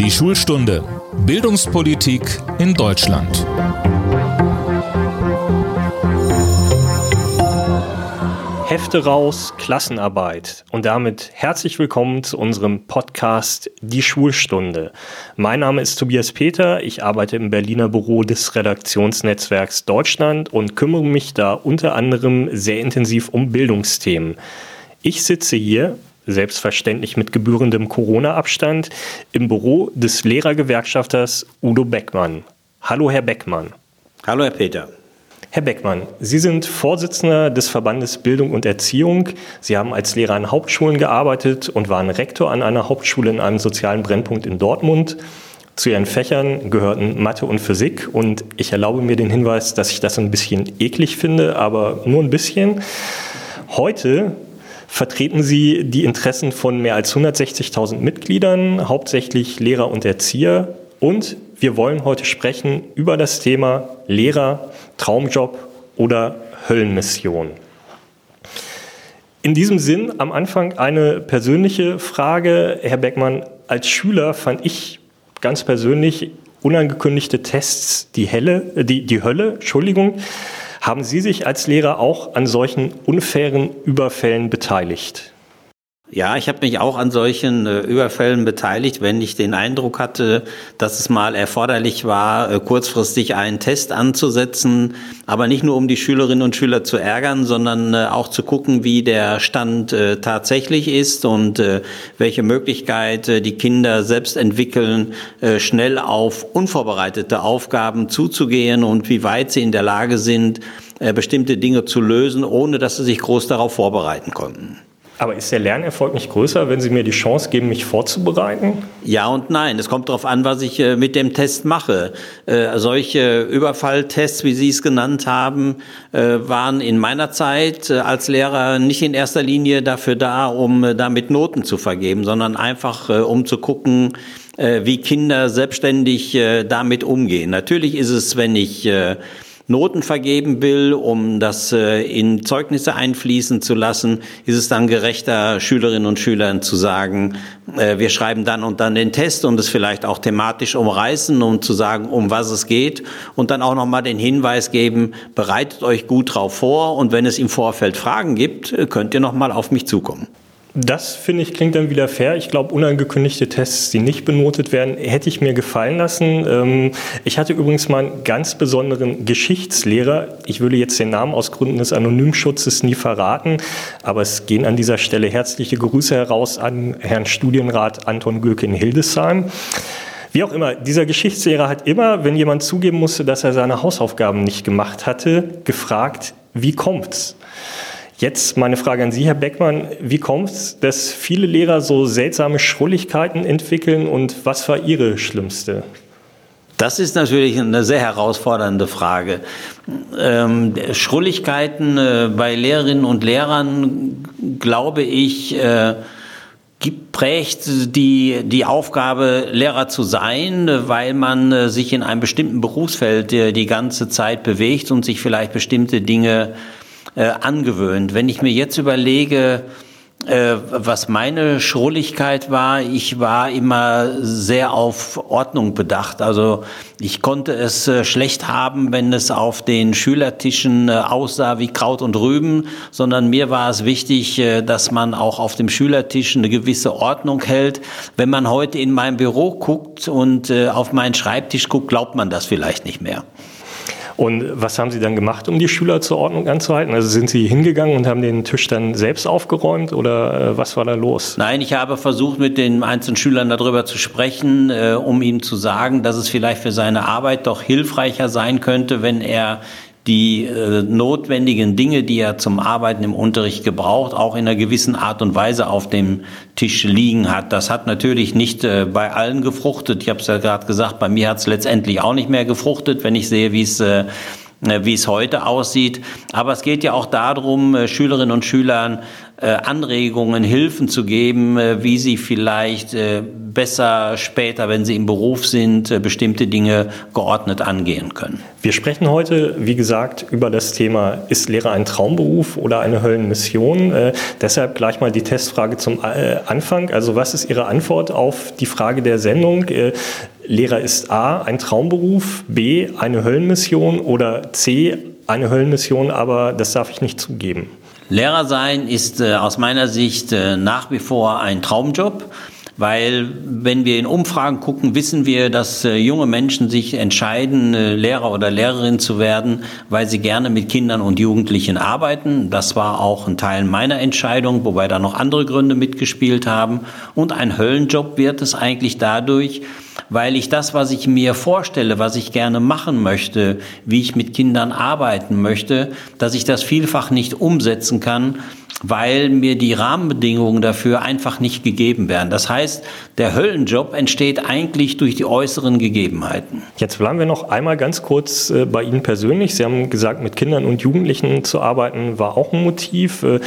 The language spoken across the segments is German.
Die Schulstunde Bildungspolitik in Deutschland. Hefte raus, Klassenarbeit. Und damit herzlich willkommen zu unserem Podcast Die Schulstunde. Mein Name ist Tobias Peter. Ich arbeite im Berliner Büro des Redaktionsnetzwerks Deutschland und kümmere mich da unter anderem sehr intensiv um Bildungsthemen. Ich sitze hier selbstverständlich mit gebührendem Corona-Abstand, im Büro des Lehrergewerkschafters Udo Beckmann. Hallo, Herr Beckmann. Hallo, Herr Peter. Herr Beckmann, Sie sind Vorsitzender des Verbandes Bildung und Erziehung. Sie haben als Lehrer an Hauptschulen gearbeitet und waren Rektor an einer Hauptschule in einem sozialen Brennpunkt in Dortmund. Zu Ihren Fächern gehörten Mathe und Physik und ich erlaube mir den Hinweis, dass ich das ein bisschen eklig finde, aber nur ein bisschen. Heute vertreten Sie die Interessen von mehr als 160.000 Mitgliedern, hauptsächlich Lehrer und Erzieher. Und wir wollen heute sprechen über das Thema Lehrer, Traumjob oder Höllenmission. In diesem Sinn am Anfang eine persönliche Frage. Herr Beckmann, als Schüler fand ich ganz persönlich unangekündigte Tests die, Helle, die, die Hölle. Entschuldigung. Haben Sie sich als Lehrer auch an solchen unfairen Überfällen beteiligt? Ja, ich habe mich auch an solchen äh, Überfällen beteiligt, wenn ich den Eindruck hatte, dass es mal erforderlich war, äh, kurzfristig einen Test anzusetzen, aber nicht nur um die Schülerinnen und Schüler zu ärgern, sondern äh, auch zu gucken, wie der Stand äh, tatsächlich ist und äh, welche Möglichkeit äh, die Kinder selbst entwickeln, schnell auf unvorbereitete Aufgaben zuzugehen und wie weit sie in der Lage sind, bestimmte Dinge zu lösen, ohne dass sie sich groß darauf vorbereiten konnten. Aber ist der Lernerfolg nicht größer, wenn Sie mir die Chance geben, mich vorzubereiten? Ja und nein. Es kommt darauf an, was ich äh, mit dem Test mache. Äh, solche Überfalltests, wie Sie es genannt haben, äh, waren in meiner Zeit als Lehrer nicht in erster Linie dafür da, um damit Noten zu vergeben, sondern einfach um zu gucken, wie Kinder selbstständig damit umgehen. Natürlich ist es, wenn ich Noten vergeben will, um das äh, in Zeugnisse einfließen zu lassen, ist es dann gerechter, Schülerinnen und Schülern zu sagen, äh, wir schreiben dann und dann den Test und es vielleicht auch thematisch umreißen, um zu sagen, um was es geht und dann auch nochmal den Hinweis geben, bereitet euch gut drauf vor und wenn es im Vorfeld Fragen gibt, könnt ihr nochmal auf mich zukommen. Das finde ich klingt dann wieder fair. Ich glaube, unangekündigte Tests, die nicht benotet werden, hätte ich mir gefallen lassen. Ähm, ich hatte übrigens mal einen ganz besonderen Geschichtslehrer. Ich würde jetzt den Namen aus Gründen des Anonymschutzes nie verraten, aber es gehen an dieser Stelle herzliche Grüße heraus an Herrn Studienrat Anton Gülke in Hildesheim. Wie auch immer, dieser Geschichtslehrer hat immer, wenn jemand zugeben musste, dass er seine Hausaufgaben nicht gemacht hatte, gefragt, wie kommt's? Jetzt meine Frage an Sie, Herr Beckmann. Wie kommt es, dass viele Lehrer so seltsame Schrulligkeiten entwickeln und was war Ihre schlimmste? Das ist natürlich eine sehr herausfordernde Frage. Ähm, Schrulligkeiten äh, bei Lehrerinnen und Lehrern, glaube ich, äh, prägt die, die Aufgabe, Lehrer zu sein, weil man äh, sich in einem bestimmten Berufsfeld die ganze Zeit bewegt und sich vielleicht bestimmte Dinge äh, angewöhnt. Wenn ich mir jetzt überlege, äh, was meine Schrulligkeit war, ich war immer sehr auf Ordnung bedacht. Also ich konnte es äh, schlecht haben, wenn es auf den Schülertischen äh, aussah wie Kraut und Rüben, sondern mir war es wichtig, äh, dass man auch auf dem Schülertisch eine gewisse Ordnung hält. Wenn man heute in mein Büro guckt und äh, auf meinen Schreibtisch guckt, glaubt man das vielleicht nicht mehr. Und was haben Sie dann gemacht, um die Schüler zur Ordnung anzuhalten? Also sind Sie hingegangen und haben den Tisch dann selbst aufgeräumt oder äh, was war da los? Nein, ich habe versucht, mit den einzelnen Schülern darüber zu sprechen, äh, um ihm zu sagen, dass es vielleicht für seine Arbeit doch hilfreicher sein könnte, wenn er die äh, notwendigen Dinge, die er zum Arbeiten im Unterricht gebraucht, auch in einer gewissen Art und Weise auf dem Tisch liegen hat. Das hat natürlich nicht äh, bei allen gefruchtet. Ich habe es ja gerade gesagt, bei mir hat es letztendlich auch nicht mehr gefruchtet, wenn ich sehe, wie es äh, wie es heute aussieht. Aber es geht ja auch darum, äh, Schülerinnen und Schülern äh, Anregungen, Hilfen zu geben, äh, wie sie vielleicht äh, besser später, wenn sie im Beruf sind, äh, bestimmte Dinge geordnet angehen können. Wir sprechen heute, wie gesagt, über das Thema, ist Lehrer ein Traumberuf oder eine Höllenmission? Äh, deshalb gleich mal die Testfrage zum äh, Anfang. Also was ist Ihre Antwort auf die Frage der Sendung? Äh, Lehrer ist A, ein Traumberuf, B, eine Höllenmission oder C, eine Höllenmission, aber das darf ich nicht zugeben. Lehrer sein ist äh, aus meiner Sicht äh, nach wie vor ein Traumjob. Weil wenn wir in Umfragen gucken, wissen wir, dass äh, junge Menschen sich entscheiden, äh, Lehrer oder Lehrerin zu werden, weil sie gerne mit Kindern und Jugendlichen arbeiten. Das war auch ein Teil meiner Entscheidung, wobei da noch andere Gründe mitgespielt haben. Und ein Höllenjob wird es eigentlich dadurch, weil ich das, was ich mir vorstelle, was ich gerne machen möchte, wie ich mit Kindern arbeiten möchte, dass ich das vielfach nicht umsetzen kann, weil mir die Rahmenbedingungen dafür einfach nicht gegeben werden. Das heißt, der Höllenjob entsteht eigentlich durch die äußeren Gegebenheiten. Jetzt bleiben wir noch einmal ganz kurz äh, bei Ihnen persönlich. Sie haben gesagt, mit Kindern und Jugendlichen zu arbeiten war auch ein Motiv. Äh,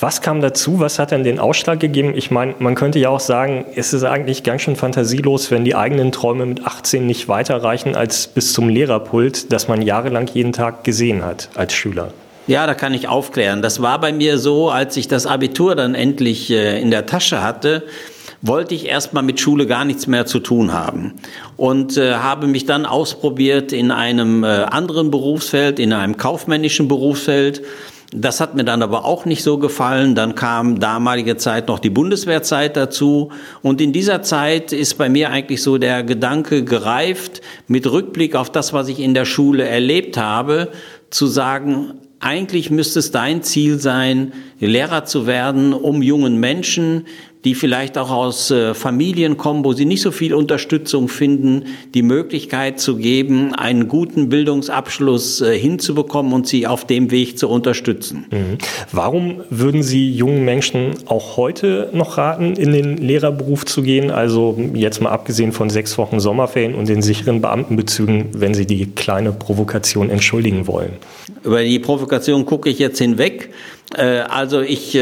was kam dazu? Was hat denn den Ausschlag gegeben? Ich meine, man könnte ja auch sagen, es ist eigentlich ganz schön fantasielos, wenn die eigenen Träume mit 18 nicht weiterreichen als bis zum Lehrerpult, das man jahrelang jeden Tag gesehen hat als Schüler. Ja, da kann ich aufklären. Das war bei mir so, als ich das Abitur dann endlich äh, in der Tasche hatte, wollte ich erstmal mit Schule gar nichts mehr zu tun haben und äh, habe mich dann ausprobiert in einem äh, anderen Berufsfeld, in einem kaufmännischen Berufsfeld. Das hat mir dann aber auch nicht so gefallen. Dann kam damalige Zeit noch die Bundeswehrzeit dazu. Und in dieser Zeit ist bei mir eigentlich so der Gedanke gereift, mit Rückblick auf das, was ich in der Schule erlebt habe, zu sagen, eigentlich müsste es dein Ziel sein, Lehrer zu werden, um jungen Menschen die vielleicht auch aus äh, Familien kommen, wo sie nicht so viel Unterstützung finden, die Möglichkeit zu geben, einen guten Bildungsabschluss äh, hinzubekommen und sie auf dem Weg zu unterstützen. Mhm. Warum würden Sie jungen Menschen auch heute noch raten, in den Lehrerberuf zu gehen? Also jetzt mal abgesehen von sechs Wochen Sommerferien und den sicheren Beamtenbezügen, wenn Sie die kleine Provokation entschuldigen wollen. Über die Provokation gucke ich jetzt hinweg. Äh, also ich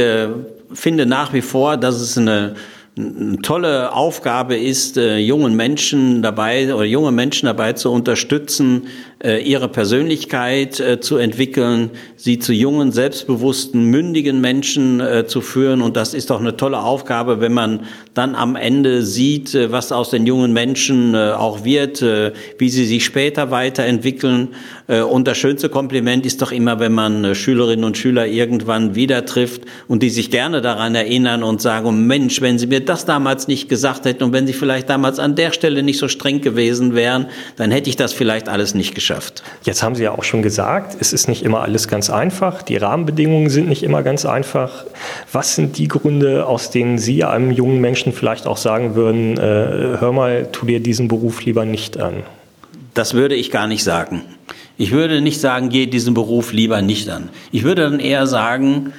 finde nach wie vor, dass es eine, eine tolle Aufgabe ist, äh, jungen Menschen dabei oder junge Menschen dabei zu unterstützen, äh, ihre Persönlichkeit äh, zu entwickeln, sie zu jungen, selbstbewussten, mündigen Menschen äh, zu führen. Und das ist doch eine tolle Aufgabe, wenn man dann am Ende sieht, was aus den jungen Menschen auch wird, wie sie sich später weiterentwickeln. Und das schönste Kompliment ist doch immer, wenn man Schülerinnen und Schüler irgendwann wieder trifft und die sich gerne daran erinnern und sagen, oh Mensch, wenn sie mir das damals nicht gesagt hätten und wenn sie vielleicht damals an der Stelle nicht so streng gewesen wären, dann hätte ich das vielleicht alles nicht geschafft. Jetzt haben Sie ja auch schon gesagt, es ist nicht immer alles ganz einfach, die Rahmenbedingungen sind nicht immer ganz einfach. Was sind die Gründe, aus denen Sie einem jungen Menschen vielleicht auch sagen würden, äh, hör mal, tu dir diesen Beruf lieber nicht an? Das würde ich gar nicht sagen. Ich würde nicht sagen, geh diesen Beruf lieber nicht an. Ich würde dann eher sagen,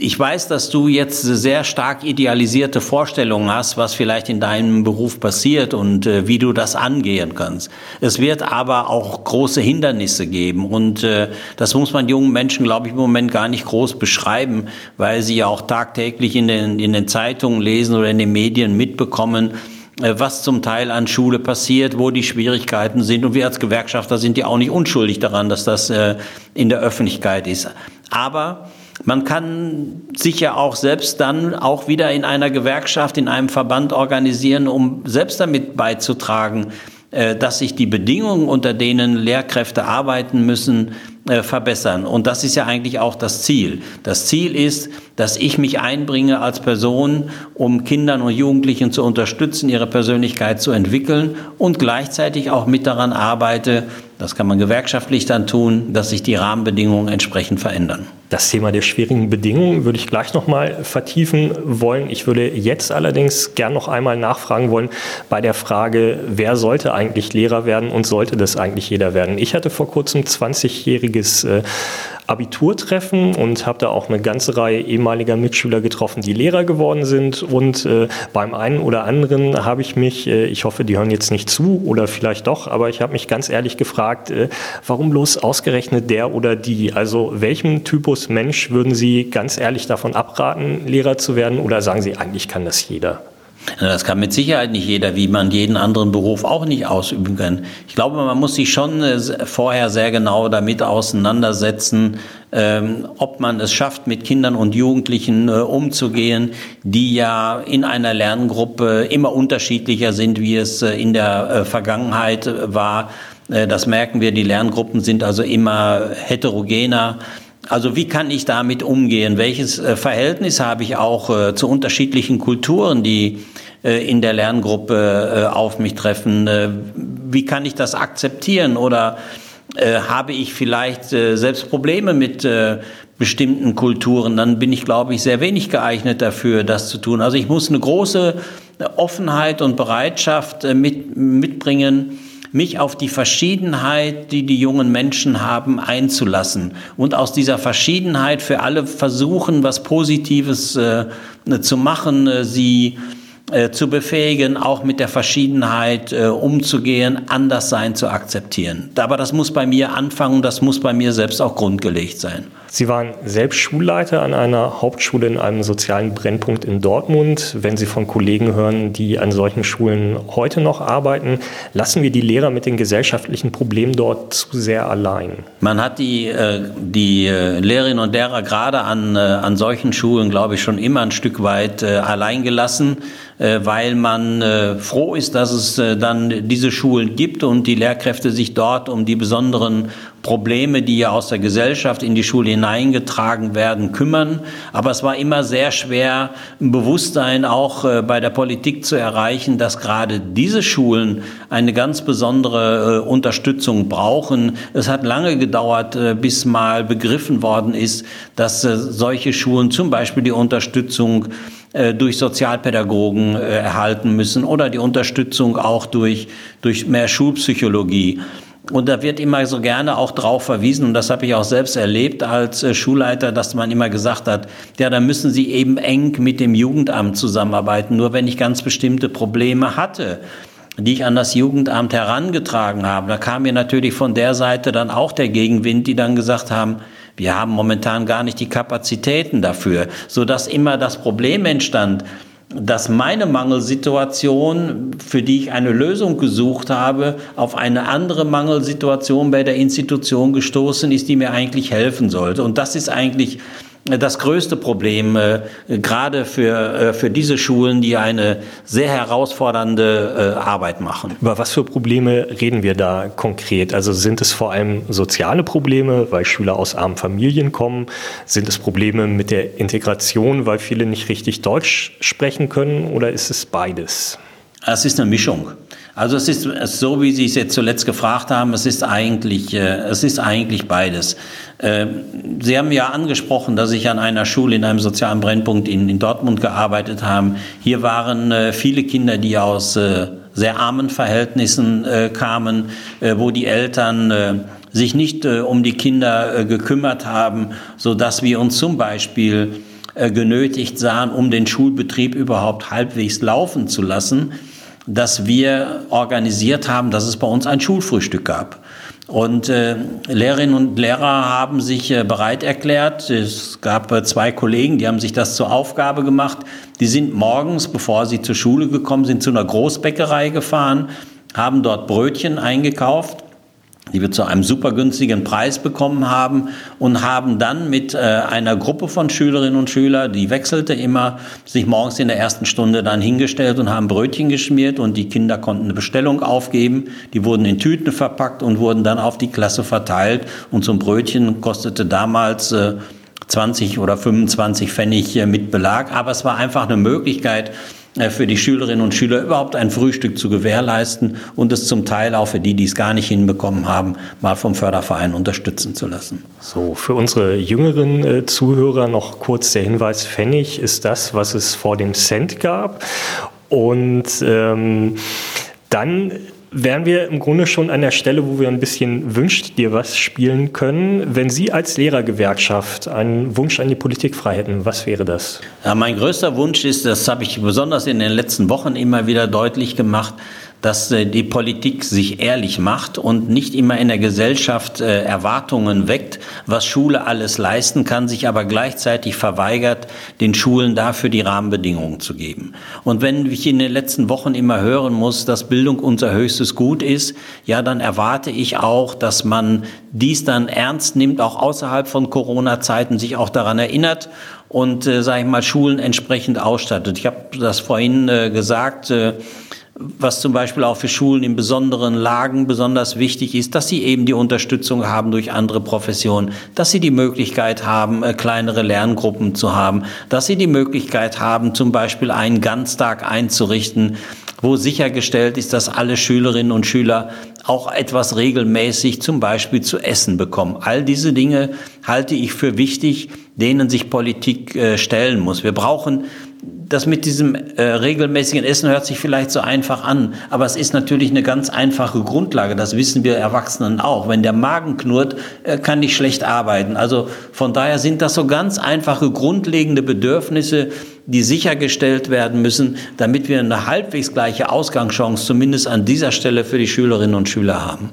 ich weiß, dass du jetzt sehr stark idealisierte Vorstellungen hast, was vielleicht in deinem Beruf passiert und äh, wie du das angehen kannst. Es wird aber auch große Hindernisse geben und äh, das muss man jungen Menschen, glaube ich, im Moment gar nicht groß beschreiben, weil sie ja auch tagtäglich in den, in den Zeitungen lesen oder in den Medien mitbekommen, äh, was zum Teil an Schule passiert, wo die Schwierigkeiten sind. Und wir als Gewerkschafter sind ja auch nicht unschuldig daran, dass das äh, in der Öffentlichkeit ist. Aber man kann sich ja auch selbst dann auch wieder in einer Gewerkschaft, in einem Verband organisieren, um selbst damit beizutragen, äh, dass sich die Bedingungen, unter denen Lehrkräfte arbeiten müssen, äh, verbessern. Und das ist ja eigentlich auch das Ziel. Das Ziel ist, dass ich mich einbringe als Person, um Kindern und Jugendlichen zu unterstützen, ihre Persönlichkeit zu entwickeln und gleichzeitig auch mit daran arbeite, das kann man gewerkschaftlich dann tun, dass sich die Rahmenbedingungen entsprechend verändern. Das Thema der schwierigen Bedingungen würde ich gleich noch mal vertiefen wollen. Ich würde jetzt allerdings gern noch einmal nachfragen wollen bei der Frage, wer sollte eigentlich Lehrer werden und sollte das eigentlich jeder werden? Ich hatte vor kurzem 20-jähriges äh, Abiturtreffen und habe da auch eine ganze Reihe ehemaliger Mitschüler getroffen, die Lehrer geworden sind. Und äh, beim einen oder anderen habe ich mich, äh, ich hoffe, die hören jetzt nicht zu oder vielleicht doch, aber ich habe mich ganz ehrlich gefragt, äh, warum bloß ausgerechnet der oder die? Also welchem Typus Mensch würden Sie ganz ehrlich davon abraten, Lehrer zu werden oder sagen Sie, eigentlich kann das jeder? Das kann mit Sicherheit nicht jeder, wie man jeden anderen Beruf auch nicht ausüben kann. Ich glaube, man muss sich schon äh, vorher sehr genau damit auseinandersetzen, ähm, ob man es schafft, mit Kindern und Jugendlichen äh, umzugehen, die ja in einer Lerngruppe immer unterschiedlicher sind, wie es äh, in der Vergangenheit war. Das merken wir, die Lerngruppen sind also immer heterogener. Also wie kann ich damit umgehen? Welches äh, Verhältnis habe ich auch äh, zu unterschiedlichen Kulturen, die äh, in der Lerngruppe auf mich treffen? Wie kann ich das akzeptieren? Oder habe ich vielleicht selbst Probleme mit bestimmten Kulturen? Dann bin ich, glaube ich, sehr wenig geeignet dafür, das zu tun. Also ich muss eine große Offenheit und Bereitschaft mit, mitbringen, mich auf die Verschiedenheit, die die jungen Menschen haben, einzulassen und aus dieser Verschiedenheit für alle versuchen, was Positives äh, zu machen, äh, sie äh, zu befähigen, auch mit der Verschiedenheit äh, umzugehen, anders sein zu akzeptieren. Aber das muss bei mir anfangen, das muss bei mir selbst auch grundgelegt sein. Sie waren selbst Schulleiter an einer Hauptschule in einem sozialen Brennpunkt in Dortmund. Wenn Sie von Kollegen hören, die an solchen Schulen heute noch arbeiten, lassen wir die Lehrer mit den gesellschaftlichen Problemen dort zu sehr allein. Man hat die, äh, die äh, Lehrerinnen und Lehrer gerade an, äh, an solchen Schulen, glaube ich, schon immer ein Stück weit allein gelassen weil man froh ist, dass es dann diese Schulen gibt und die Lehrkräfte sich dort um die besonderen Probleme, die ja aus der Gesellschaft in die Schule hineingetragen werden, kümmern. Aber es war immer sehr schwer, ein Bewusstsein auch äh, bei der Politik zu erreichen, dass gerade diese Schulen eine ganz besondere äh, Unterstützung brauchen. Es hat lange gedauert, äh, bis mal begriffen worden ist, dass solche Schulen zum Beispiel die Unterstützung durch Sozialpädagogen erhalten müssen oder die Unterstützung auch durch, durch mehr Schulpsychologie. Und da wird immer so gerne auch drauf verwiesen, und das habe ich auch selbst erlebt als äh, Schulleiter, dass man immer gesagt hat, ja, da müssen Sie eben eng mit dem Jugendamt zusammenarbeiten. Nur wenn ich ganz bestimmte Probleme hatte, die ich an das Jugendamt herangetragen habe, da kam mir natürlich von der Seite dann auch der Gegenwind, die dann gesagt haben, wir haben momentan gar nicht die Kapazitäten dafür, so dass immer das Problem entstand, dass meine Mangelsituation, für die ich eine Lösung gesucht habe, auf eine andere Mangelsituation bei der Institution gestoßen ist, die mir eigentlich helfen sollte. Und das ist eigentlich das größte Problem, äh, gerade für, äh, für diese Schulen, die eine sehr herausfordernde äh, Arbeit machen. Über was für Probleme reden wir da konkret? Also sind es vor allem soziale Probleme, weil Schüler aus armen Familien kommen? Sind es Probleme mit der Integration, weil viele nicht richtig Deutsch sprechen können? Oder ist es beides? Es ist eine Mischung. Also es ist so, wie Sie es jetzt zuletzt gefragt haben, es ist eigentlich, äh, es ist eigentlich beides. Äh, Sie haben ja angesprochen, dass ich an einer Schule in einem sozialen Brennpunkt in, in Dortmund gearbeitet habe. Hier waren äh, viele Kinder, die aus äh, sehr armen Verhältnissen kamen, wo die Eltern sich nicht um die Kinder gekümmert haben, so dass wir uns zum Beispiel genötigt sahen, um den Schulbetrieb überhaupt halbwegs laufen zu lassen, dass wir organisiert haben, dass es bei uns ein Schulfrühstück gab. Und äh, Lehrerinnen und Lehrer haben sich äh, bereit erklärt. Es gab äh, zwei Kollegen, die haben sich das zur Aufgabe gemacht. Die sind morgens, bevor sie zur Schule gekommen sind, zu einer Großbäckerei gefahren, haben dort Brötchen eingekauft die wir zu einem super günstigen Preis bekommen haben und haben dann mit äh, einer Gruppe von Schülerinnen und Schülern, die wechselte immer, sich morgens in der ersten Stunde dann hingestellt und haben Brötchen geschmiert und die Kinder konnten eine Bestellung aufgeben. Die wurden in Tüten verpackt und wurden dann auf die Klasse verteilt und ein Brötchen kostete damals äh, 20 oder 25 Pfennig äh, mit Belag, aber es war einfach eine Möglichkeit, für die Schülerinnen und Schüler überhaupt ein Frühstück zu gewährleisten und es zum Teil auch für die, die es gar nicht hinbekommen haben, mal vom Förderverein unterstützen zu lassen. So, für unsere jüngeren äh, Zuhörer noch kurz der Hinweis, Pfennig ist das, was es vor dem Cent gab. Und ähm, dann wären wir im Grunde schon an der Stelle, wo wir ein bisschen wünscht dir was spielen können. Wenn Sie als Lehrergewerkschaft einen Wunsch an die Politik frei hätten, was wäre das? Ja, mein größter Wunsch ist, das habe ich besonders in den letzten Wochen immer wieder deutlich gemacht, dass äh, die Politik sich ehrlich macht und nicht immer in der Gesellschaft äh, Erwartungen weckt, was Schule alles leisten kann, sich aber gleichzeitig verweigert, den Schulen dafür die Rahmenbedingungen zu geben. Und wenn ich in den letzten Wochen immer hören muss, dass Bildung unser höchstes Gut ist, ja, dann erwarte ich auch, dass man dies dann ernst nimmt, auch außerhalb von Corona-Zeiten, sich auch daran erinnert und, äh, sage ich mal, Schulen entsprechend ausstattet. Ich habe das vorhin äh, gesagt, äh, was zum Beispiel auch für Schulen in besonderen Lagen besonders wichtig ist, dass sie eben die Unterstützung haben durch andere Professionen, dass sie die Möglichkeit haben, äh, kleinere Lerngruppen zu haben, dass sie die Möglichkeit haben, zum Beispiel einen Ganztag einzurichten, wo sichergestellt ist, dass alle Schülerinnen und Schüler auch etwas regelmäßig zum Beispiel zu essen bekommen. All diese Dinge halte ich für wichtig, denen sich Politik äh, stellen muss. Wir brauchen das mit diesem äh, regelmäßigen Essen hört sich vielleicht so einfach an, aber es ist natürlich eine ganz einfache Grundlage. Das wissen wir Erwachsenen auch. Wenn der Magen knurrt, äh, kann ich schlecht arbeiten. Also von daher sind das so ganz einfache grundlegende Bedürfnisse, die sichergestellt werden müssen, damit wir eine halbwegs gleiche Ausgangschance zumindest an dieser Stelle für die Schülerinnen und Schüler haben.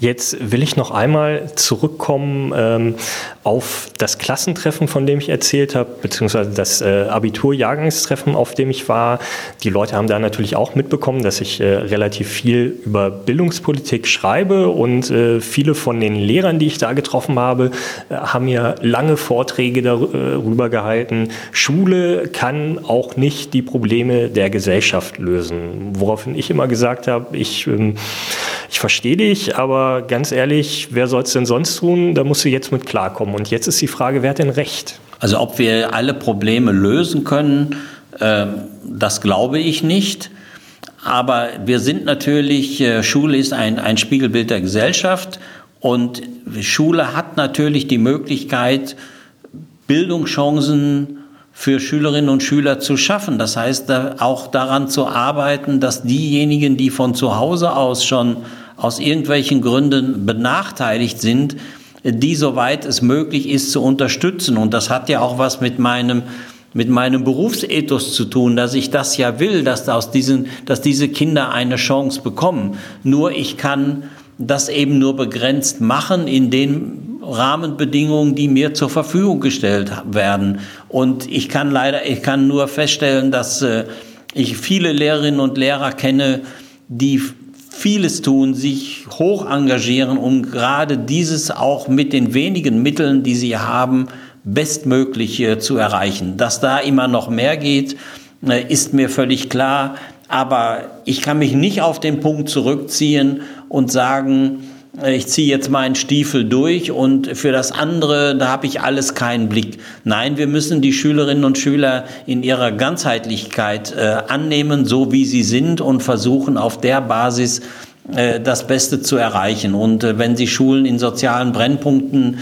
Jetzt will ich noch einmal zurückkommen ähm, auf das Klassentreffen, von dem ich erzählt habe, beziehungsweise das äh, Abiturjahrgangstreffen, auf dem ich war. Die Leute haben da natürlich auch mitbekommen, dass ich äh, relativ viel über Bildungspolitik schreibe und äh, viele von den Lehrern, die ich da getroffen habe, äh, haben mir lange Vorträge darüber äh, gehalten. Schule kann auch nicht die Probleme der Gesellschaft lösen. Woraufhin ich immer gesagt habe, ich, ähm, ich verstehe dich, aber ganz ehrlich, wer soll es denn sonst tun? Da musst du jetzt mit klarkommen. Und jetzt ist die Frage, wer hat denn recht? Also ob wir alle Probleme lösen können, äh, das glaube ich nicht. Aber wir sind natürlich, äh, Schule ist ein, ein Spiegelbild der Gesellschaft und Schule hat natürlich die Möglichkeit, Bildungschancen für Schülerinnen und Schüler zu schaffen. Das heißt, auch daran zu arbeiten, dass diejenigen, die von zu Hause aus schon aus irgendwelchen Gründen benachteiligt sind, die, soweit es möglich ist, zu unterstützen. Und das hat ja auch was mit meinem mit meinem Berufsethos zu tun, dass ich das ja will, dass aus diesen, dass diese Kinder eine Chance bekommen. Nur ich kann das eben nur begrenzt machen in den Rahmenbedingungen, die mir zur Verfügung gestellt werden. Und ich kann leider, ich kann nur feststellen, dass äh, ich viele Lehrerinnen und Lehrer kenne, die vieles tun, sich hoch engagieren, um gerade dieses auch mit den wenigen Mitteln, die sie haben, bestmöglich zu erreichen. Dass da immer noch mehr geht, äh, ist mir völlig klar. Aber ich kann mich nicht auf den Punkt zurückziehen und sagen, ich ziehe jetzt meinen Stiefel durch und für das andere, da habe ich alles keinen Blick. Nein, wir müssen die Schülerinnen und Schüler in ihrer Ganzheitlichkeit äh, annehmen, so wie sie sind und versuchen auf der Basis äh, das Beste zu erreichen. Und äh, wenn Sie Schulen in sozialen Brennpunkten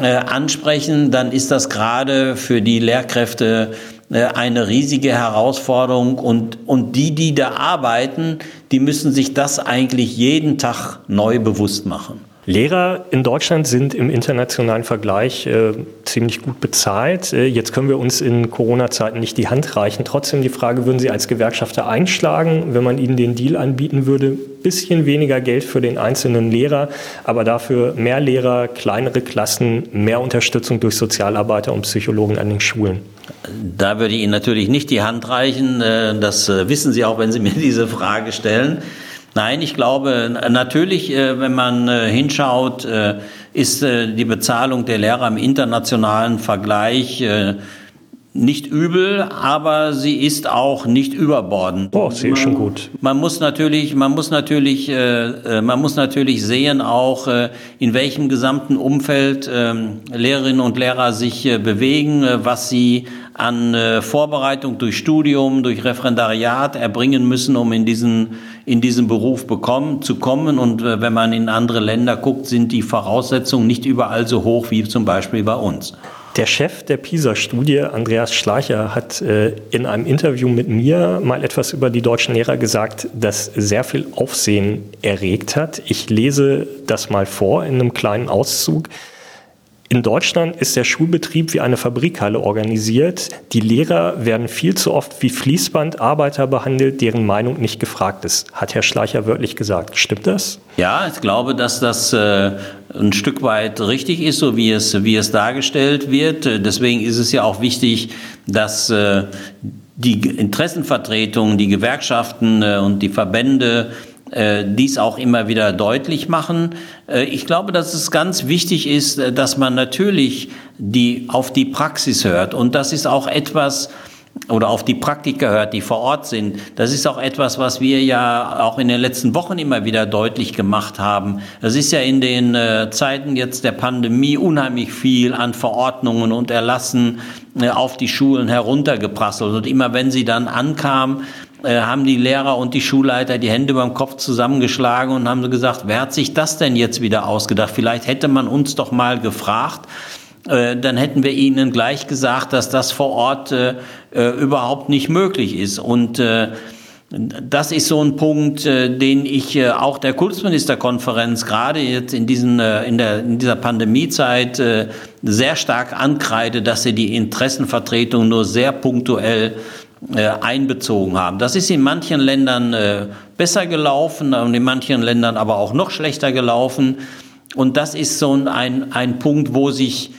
äh, ansprechen, dann ist das gerade für die Lehrkräfte eine riesige Herausforderung und, und die, die da arbeiten, die müssen sich das eigentlich jeden Tag neu bewusst machen. Lehrer in Deutschland sind im internationalen Vergleich äh, ziemlich gut bezahlt. Äh, jetzt können wir uns in Corona-Zeiten nicht die Hand reichen. Trotzdem die Frage, würden Sie als Gewerkschafter einschlagen, wenn man Ihnen den Deal anbieten würde? Bisschen weniger Geld für den einzelnen Lehrer, aber dafür mehr Lehrer, kleinere Klassen, mehr Unterstützung durch Sozialarbeiter und Psychologen an den Schulen. Da würde ich Ihnen natürlich nicht die Hand reichen. Äh, das äh, wissen Sie auch, wenn Sie mir diese Frage stellen. Nein, ich glaube, natürlich, äh, wenn man hinschaut, ist die Bezahlung der Lehrer im internationalen Vergleich nicht übel, aber sie ist auch nicht überbordend. Oh, sie ist schon gut. Man muss natürlich, man muss natürlich, äh, man muss natürlich sehen auch, äh, in welchem gesamten Umfeld äh, Lehrerinnen und Lehrer sich äh, bewegen, äh, was sie an äh, Vorbereitung durch Studium, durch Referendariat erbringen müssen, um in diesen in diesen Beruf bekommen, zu kommen. Und äh, wenn man in andere Länder guckt, sind die Voraussetzungen nicht überall so hoch wie zum Beispiel bei uns. Der Chef der PISA-Studie, Andreas Schleicher, hat äh, in einem Interview mit mir mal etwas über die deutschen Lehrer gesagt, das sehr viel Aufsehen erregt hat. Ich lese das mal vor in einem kleinen Auszug. In Deutschland ist der Schulbetrieb wie eine Fabrikhalle organisiert. Die Lehrer werden viel zu oft wie Fließbandarbeiter behandelt, deren Meinung nicht gefragt ist, hat Herr Schleicher wörtlich gesagt. Stimmt das? Ja, ich glaube, dass das äh, ein Stück weit richtig ist, so wie es, wie es dargestellt wird. Deswegen ist es ja auch wichtig, dass äh, die Interessenvertretungen, die Gewerkschaften äh, und die Verbände äh, dies auch immer wieder deutlich machen. Ich glaube, dass es ganz wichtig ist, dass man natürlich die, auf die Praxis hört. Und das ist auch etwas, oder auf die Praktiker hört, die vor Ort sind. Das ist auch etwas, was wir ja auch in den letzten Wochen immer wieder deutlich gemacht haben. Es ist ja in den äh, Zeiten jetzt der Pandemie unheimlich viel an Verordnungen und Erlassen äh, auf die Schulen heruntergeprasselt. Und immer wenn sie dann ankamen, äh, haben die Lehrer und die Schulleiter die Hände beim Kopf zusammengeschlagen und haben gesagt, wer hat sich das denn jetzt wieder ausgedacht? Vielleicht hätte man uns doch mal gefragt dann hätten wir ihnen gleich gesagt, dass das vor Ort äh, äh überhaupt nicht möglich ist. Und äh, das ist so ein Punkt, äh, den ich äh, auch der Kultusministerkonferenz gerade jetzt in, diesen, in, der, in dieser Pandemiezeit sehr stark ankreide, dass sie die Interessenvertretung nur sehr punktuell einbezogen haben. Das ist in manchen Ländern besser gelaufen und in manchen Ländern aber auch noch schlechter gelaufen. Und das ist so ein, ein Punkt, wo sich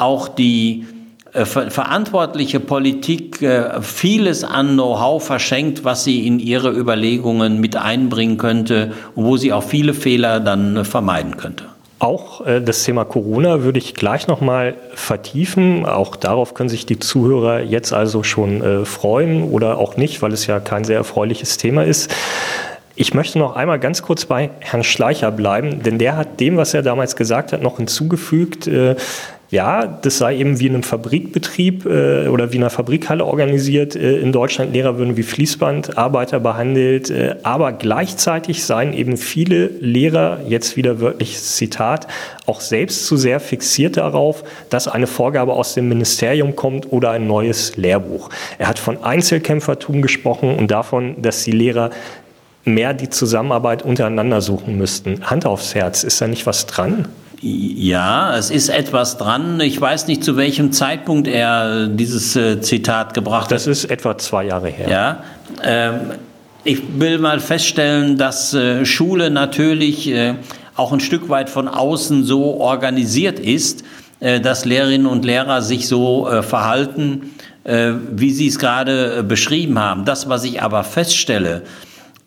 auch die äh, verantwortliche Politik äh, vieles an Know-how verschenkt, was sie in ihre Überlegungen mit einbringen könnte und wo sie auch viele Fehler dann äh, vermeiden könnte. Auch das Thema Corona würde ich gleich noch mal vertiefen. Auch darauf können sich die Zuhörer jetzt also schon freuen oder auch nicht, weil es ja kein sehr erfreuliches Thema ist. Ich möchte noch einmal ganz kurz bei Herrn Schleicher bleiben, denn der hat dem, was er damals gesagt hat, noch hinzugefügt, ja, das sei eben wie in einem Fabrikbetrieb äh, oder wie in einer Fabrikhalle organisiert. Äh, in Deutschland Lehrer würden wie Fließbandarbeiter behandelt, äh, aber gleichzeitig seien eben viele Lehrer, jetzt wieder wörtlich Zitat, auch selbst zu sehr fixiert darauf, dass eine Vorgabe aus dem Ministerium kommt oder ein neues Lehrbuch. Er hat von Einzelkämpfertum gesprochen und davon, dass die Lehrer mehr die Zusammenarbeit untereinander suchen müssten. Hand aufs Herz, ist da nicht was dran? Ja, es ist etwas dran. Ich weiß nicht, zu welchem Zeitpunkt er dieses äh, Zitat gebracht hat. Das ist etwa zwei Jahre her. Ja. Ähm, ich will mal feststellen, dass äh, Schule natürlich äh, auch ein Stück weit von außen so organisiert ist, äh, dass Lehrerinnen und Lehrer sich so äh, verhalten, äh, wie Sie es gerade beschrieben haben. Das, was ich aber feststelle,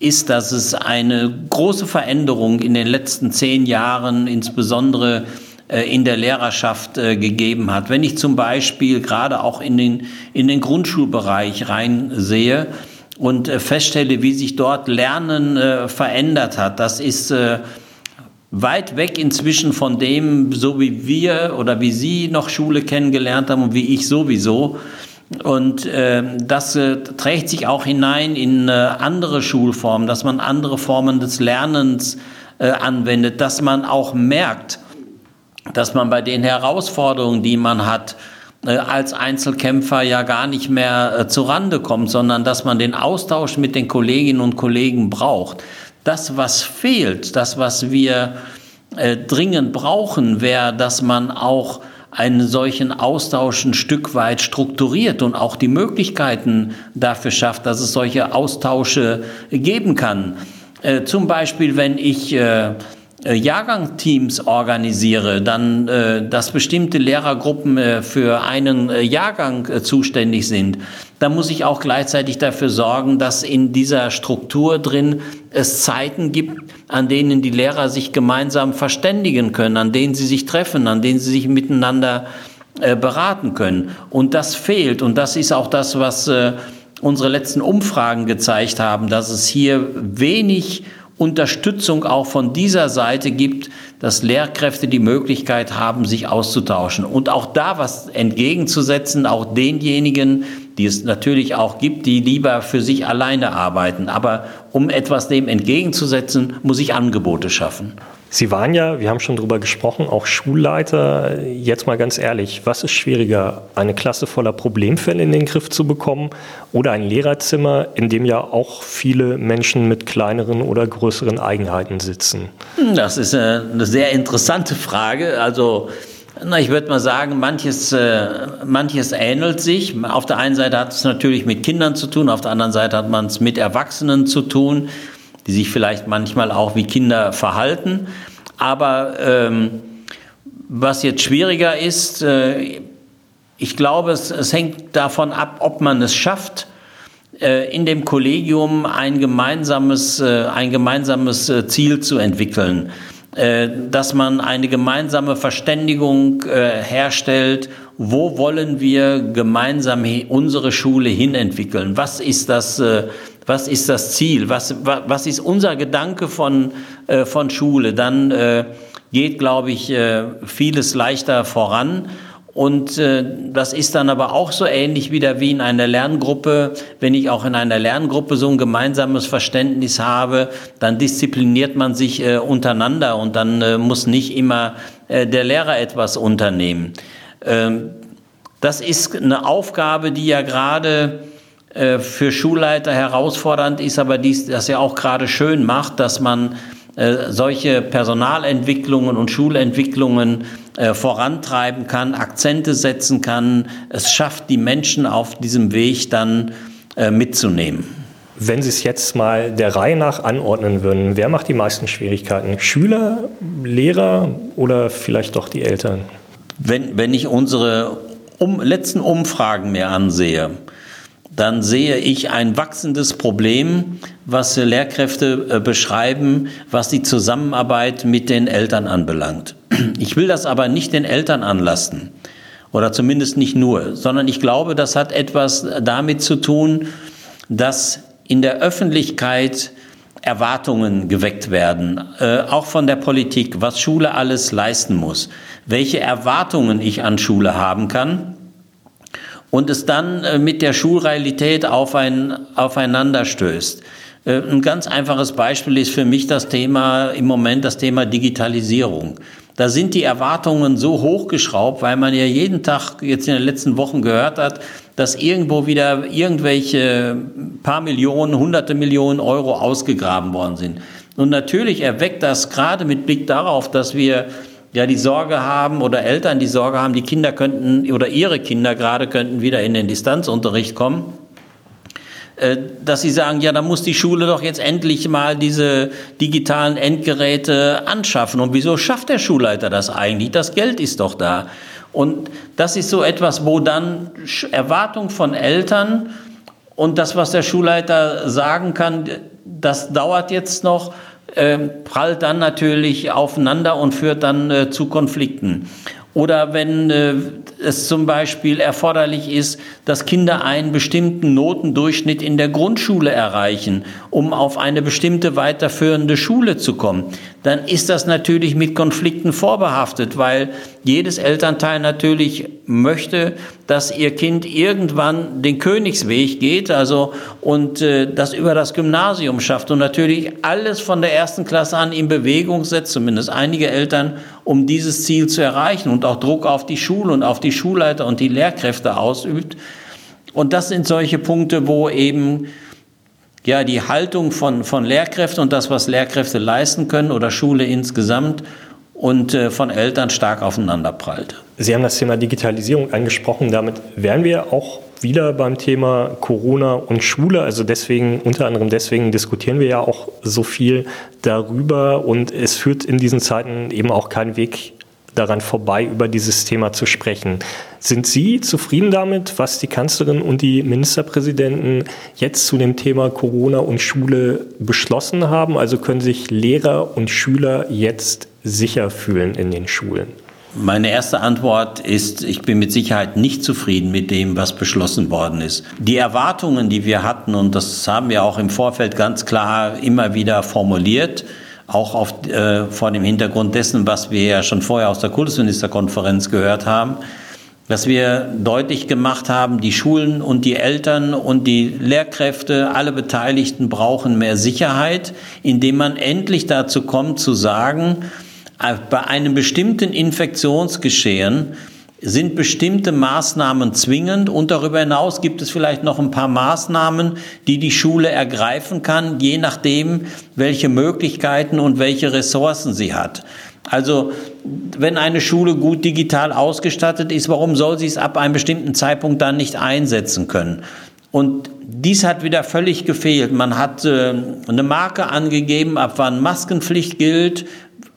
ist, dass es eine große Veränderung in den letzten zehn Jahren, insbesondere äh, in der Lehrerschaft äh, gegeben hat. Wenn ich zum Beispiel gerade auch in den, in den Grundschulbereich reinsehe und äh, feststelle, wie sich dort Lernen verändert hat, das ist weit weg inzwischen von dem, so wie wir oder wie Sie noch Schule kennengelernt haben und wie ich sowieso. Und äh, das äh, trägt sich auch hinein in äh, andere Schulformen, dass man andere Formen des Lernens äh, anwendet, dass man auch merkt, dass man bei den Herausforderungen, die man hat, äh, als Einzelkämpfer ja gar nicht mehr äh, zurande kommt, sondern dass man den Austausch mit den Kolleginnen und Kollegen braucht. Das, was fehlt, das, was wir äh, dringend brauchen, wäre, dass man auch einen solchen Austausch ein Stück weit strukturiert und auch die Möglichkeiten dafür schafft, dass es solche Austausche geben kann. Äh, zum Beispiel, wenn ich äh, Jahrgangsteams organisiere, dann, äh, dass bestimmte Lehrergruppen äh, für einen äh, Jahrgang äh, zuständig sind, dann muss ich auch gleichzeitig dafür sorgen, dass in dieser Struktur drin es Zeiten gibt, an denen die Lehrer sich gemeinsam verständigen können, an denen sie sich treffen, an denen sie sich miteinander äh, beraten können. Und das fehlt. Und das ist auch das, was unsere letzten Umfragen gezeigt haben, dass es hier wenig Unterstützung auch von dieser Seite gibt, dass Lehrkräfte die Möglichkeit haben, sich auszutauschen und auch da was entgegenzusetzen, auch denjenigen, die es natürlich auch gibt, die lieber für sich alleine arbeiten. Aber um etwas dem entgegenzusetzen, muss ich Angebote schaffen. Sie waren ja, wir haben schon drüber gesprochen, auch Schulleiter. Jetzt mal ganz ehrlich, was ist schwieriger, eine Klasse voller Problemfälle in den Griff zu bekommen oder ein Lehrerzimmer, in dem ja auch viele Menschen mit kleineren oder größeren Eigenheiten sitzen? Das ist eine sehr interessante Frage. Also na, ich würde mal sagen, manches, äh, manches ähnelt sich. Auf der einen Seite hat es natürlich mit Kindern zu tun, auf der anderen Seite hat man es mit Erwachsenen zu tun die sich vielleicht manchmal auch wie Kinder verhalten. Aber ähm, was jetzt schwieriger ist, äh, ich glaube, es, es, hängt davon ab, ob man es schafft, äh, in dem Kollegium ein gemeinsames, äh, ein gemeinsames äh, Ziel zu entwickeln, äh, dass man eine gemeinsame Verständigung äh, herstellt, wo wollen wir gemeinsam unsere Schule hinentwickeln, was ist das was ist das Ziel, was, was ist unser Gedanke von, äh, von Schule, dann äh, geht, glaube ich, äh, vieles leichter voran. Und äh, das ist dann aber auch so ähnlich wieder wie in einer Lerngruppe. Wenn ich auch in einer Lerngruppe so ein gemeinsames Verständnis habe, dann diszipliniert man sich äh, untereinander und dann äh, muss nicht immer äh, der Lehrer etwas unternehmen. Ähm, das ist eine Aufgabe, die ja gerade für Schulleiter herausfordernd ist, aber dies das ja auch gerade schön macht, dass man äh, solche Personalentwicklungen und Schulentwicklungen äh, vorantreiben kann, Akzente setzen kann. Es schafft, die Menschen auf diesem Weg dann mitzunehmen. Wenn Sie es jetzt mal der Reihe nach anordnen würden, wer macht die meisten Schwierigkeiten? Schüler, Lehrer oder vielleicht doch die Eltern? Wenn, wenn ich unsere um, letzten Umfragen mir ansehe, dann sehe ich ein wachsendes Problem, was Lehrkräfte äh, beschreiben, was die Zusammenarbeit mit den Eltern anbelangt. Ich will das aber nicht den Eltern anlasten. Oder zumindest nicht nur, sondern ich glaube, das hat etwas damit zu tun, dass in der Öffentlichkeit Erwartungen geweckt werden, äh, auch von der Politik, was Schule alles leisten muss, welche Erwartungen ich an Schule haben kann und es dann äh, mit der Schulrealität auf ein, aufeinander stößt. Äh, ein ganz einfaches Beispiel ist für mich das Thema, im Moment das Thema Digitalisierung. Da sind die Erwartungen so hochgeschraubt, weil man ja jeden Tag jetzt in den letzten Wochen gehört hat, dass irgendwo wieder irgendwelche paar Millionen, hunderte Millionen Euro ausgegraben worden sind. Und natürlich erweckt das gerade mit Blick darauf, dass wir ja die Sorge haben oder Eltern die Sorge haben, die Kinder könnten oder ihre Kinder gerade könnten wieder in den Distanzunterricht kommen, äh, dass sie sagen, ja, da muss die Schule doch jetzt endlich mal diese digitalen Endgeräte anschaffen. Und wieso schafft der Schulleiter das eigentlich? Das Geld ist doch da. Und das ist so etwas, wo dann Erwartung von Eltern und das, was der Schulleiter sagen kann, das dauert jetzt noch prallt dann natürlich aufeinander und führt dann äh, zu Konflikten. Oder wenn äh, es zum Beispiel erforderlich ist, dass Kinder einen bestimmten Notendurchschnitt in der Grundschule erreichen, um auf eine bestimmte weiterführende Schule zu kommen, dann ist das natürlich mit Konflikten vorbehaftet, weil jedes Elternteil natürlich möchte, dass ihr Kind irgendwann den Königsweg geht, also und äh, das über das Gymnasium schafft und natürlich alles von der ersten Klasse an in Bewegung setzt, zumindest einige Eltern, um dieses Ziel zu erreichen und auch Druck auf die Schule und auf die Schulleiter und die Lehrkräfte ausübt. Und das sind solche Punkte, wo eben ja, die Haltung von, von Lehrkräften und das, was Lehrkräfte leisten können oder Schule insgesamt und äh, von Eltern stark aufeinander prallt. Sie haben das Thema Digitalisierung angesprochen. Damit wären wir auch wieder beim Thema Corona und Schule. Also deswegen, unter anderem deswegen diskutieren wir ja auch so viel darüber und es führt in diesen Zeiten eben auch kein Weg daran vorbei, über dieses Thema zu sprechen. Sind Sie zufrieden damit, was die Kanzlerin und die Ministerpräsidenten jetzt zu dem Thema Corona und Schule beschlossen haben? Also können sich Lehrer und Schüler jetzt sicher fühlen in den Schulen? Meine erste Antwort ist, ich bin mit Sicherheit nicht zufrieden mit dem, was beschlossen worden ist. Die Erwartungen, die wir hatten, und das haben wir auch im Vorfeld ganz klar immer wieder formuliert, auch auf, äh, vor dem Hintergrund dessen, was wir ja schon vorher aus der Kultusministerkonferenz gehört haben, dass wir deutlich gemacht haben, die Schulen und die Eltern und die Lehrkräfte, alle Beteiligten brauchen mehr Sicherheit, indem man endlich dazu kommt zu sagen, bei einem bestimmten Infektionsgeschehen sind bestimmte Maßnahmen zwingend und darüber hinaus gibt es vielleicht noch ein paar Maßnahmen, die die Schule ergreifen kann, je nachdem, welche Möglichkeiten und welche Ressourcen sie hat. Also wenn eine Schule gut digital ausgestattet ist, warum soll sie es ab einem bestimmten Zeitpunkt dann nicht einsetzen können? Und dies hat wieder völlig gefehlt. Man hat äh, eine Marke angegeben, ab wann Maskenpflicht gilt,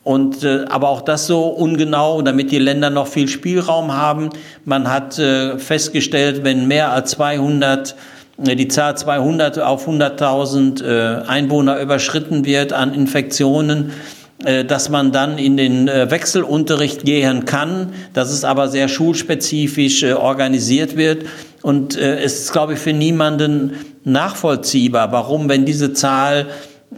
und äh, aber auch das so ungenau, damit die Länder noch viel Spielraum haben. Man hat äh, festgestellt, wenn mehr als 200 äh, die Zahl 200 auf 100.000 äh, Einwohner überschritten wird an Infektionen, äh, dass man dann in den äh, Wechselunterricht gehen kann, dass es aber sehr schulspezifisch organisiert wird. Und es ist, glaube ich, für niemanden nachvollziehbar, warum, wenn diese Zahl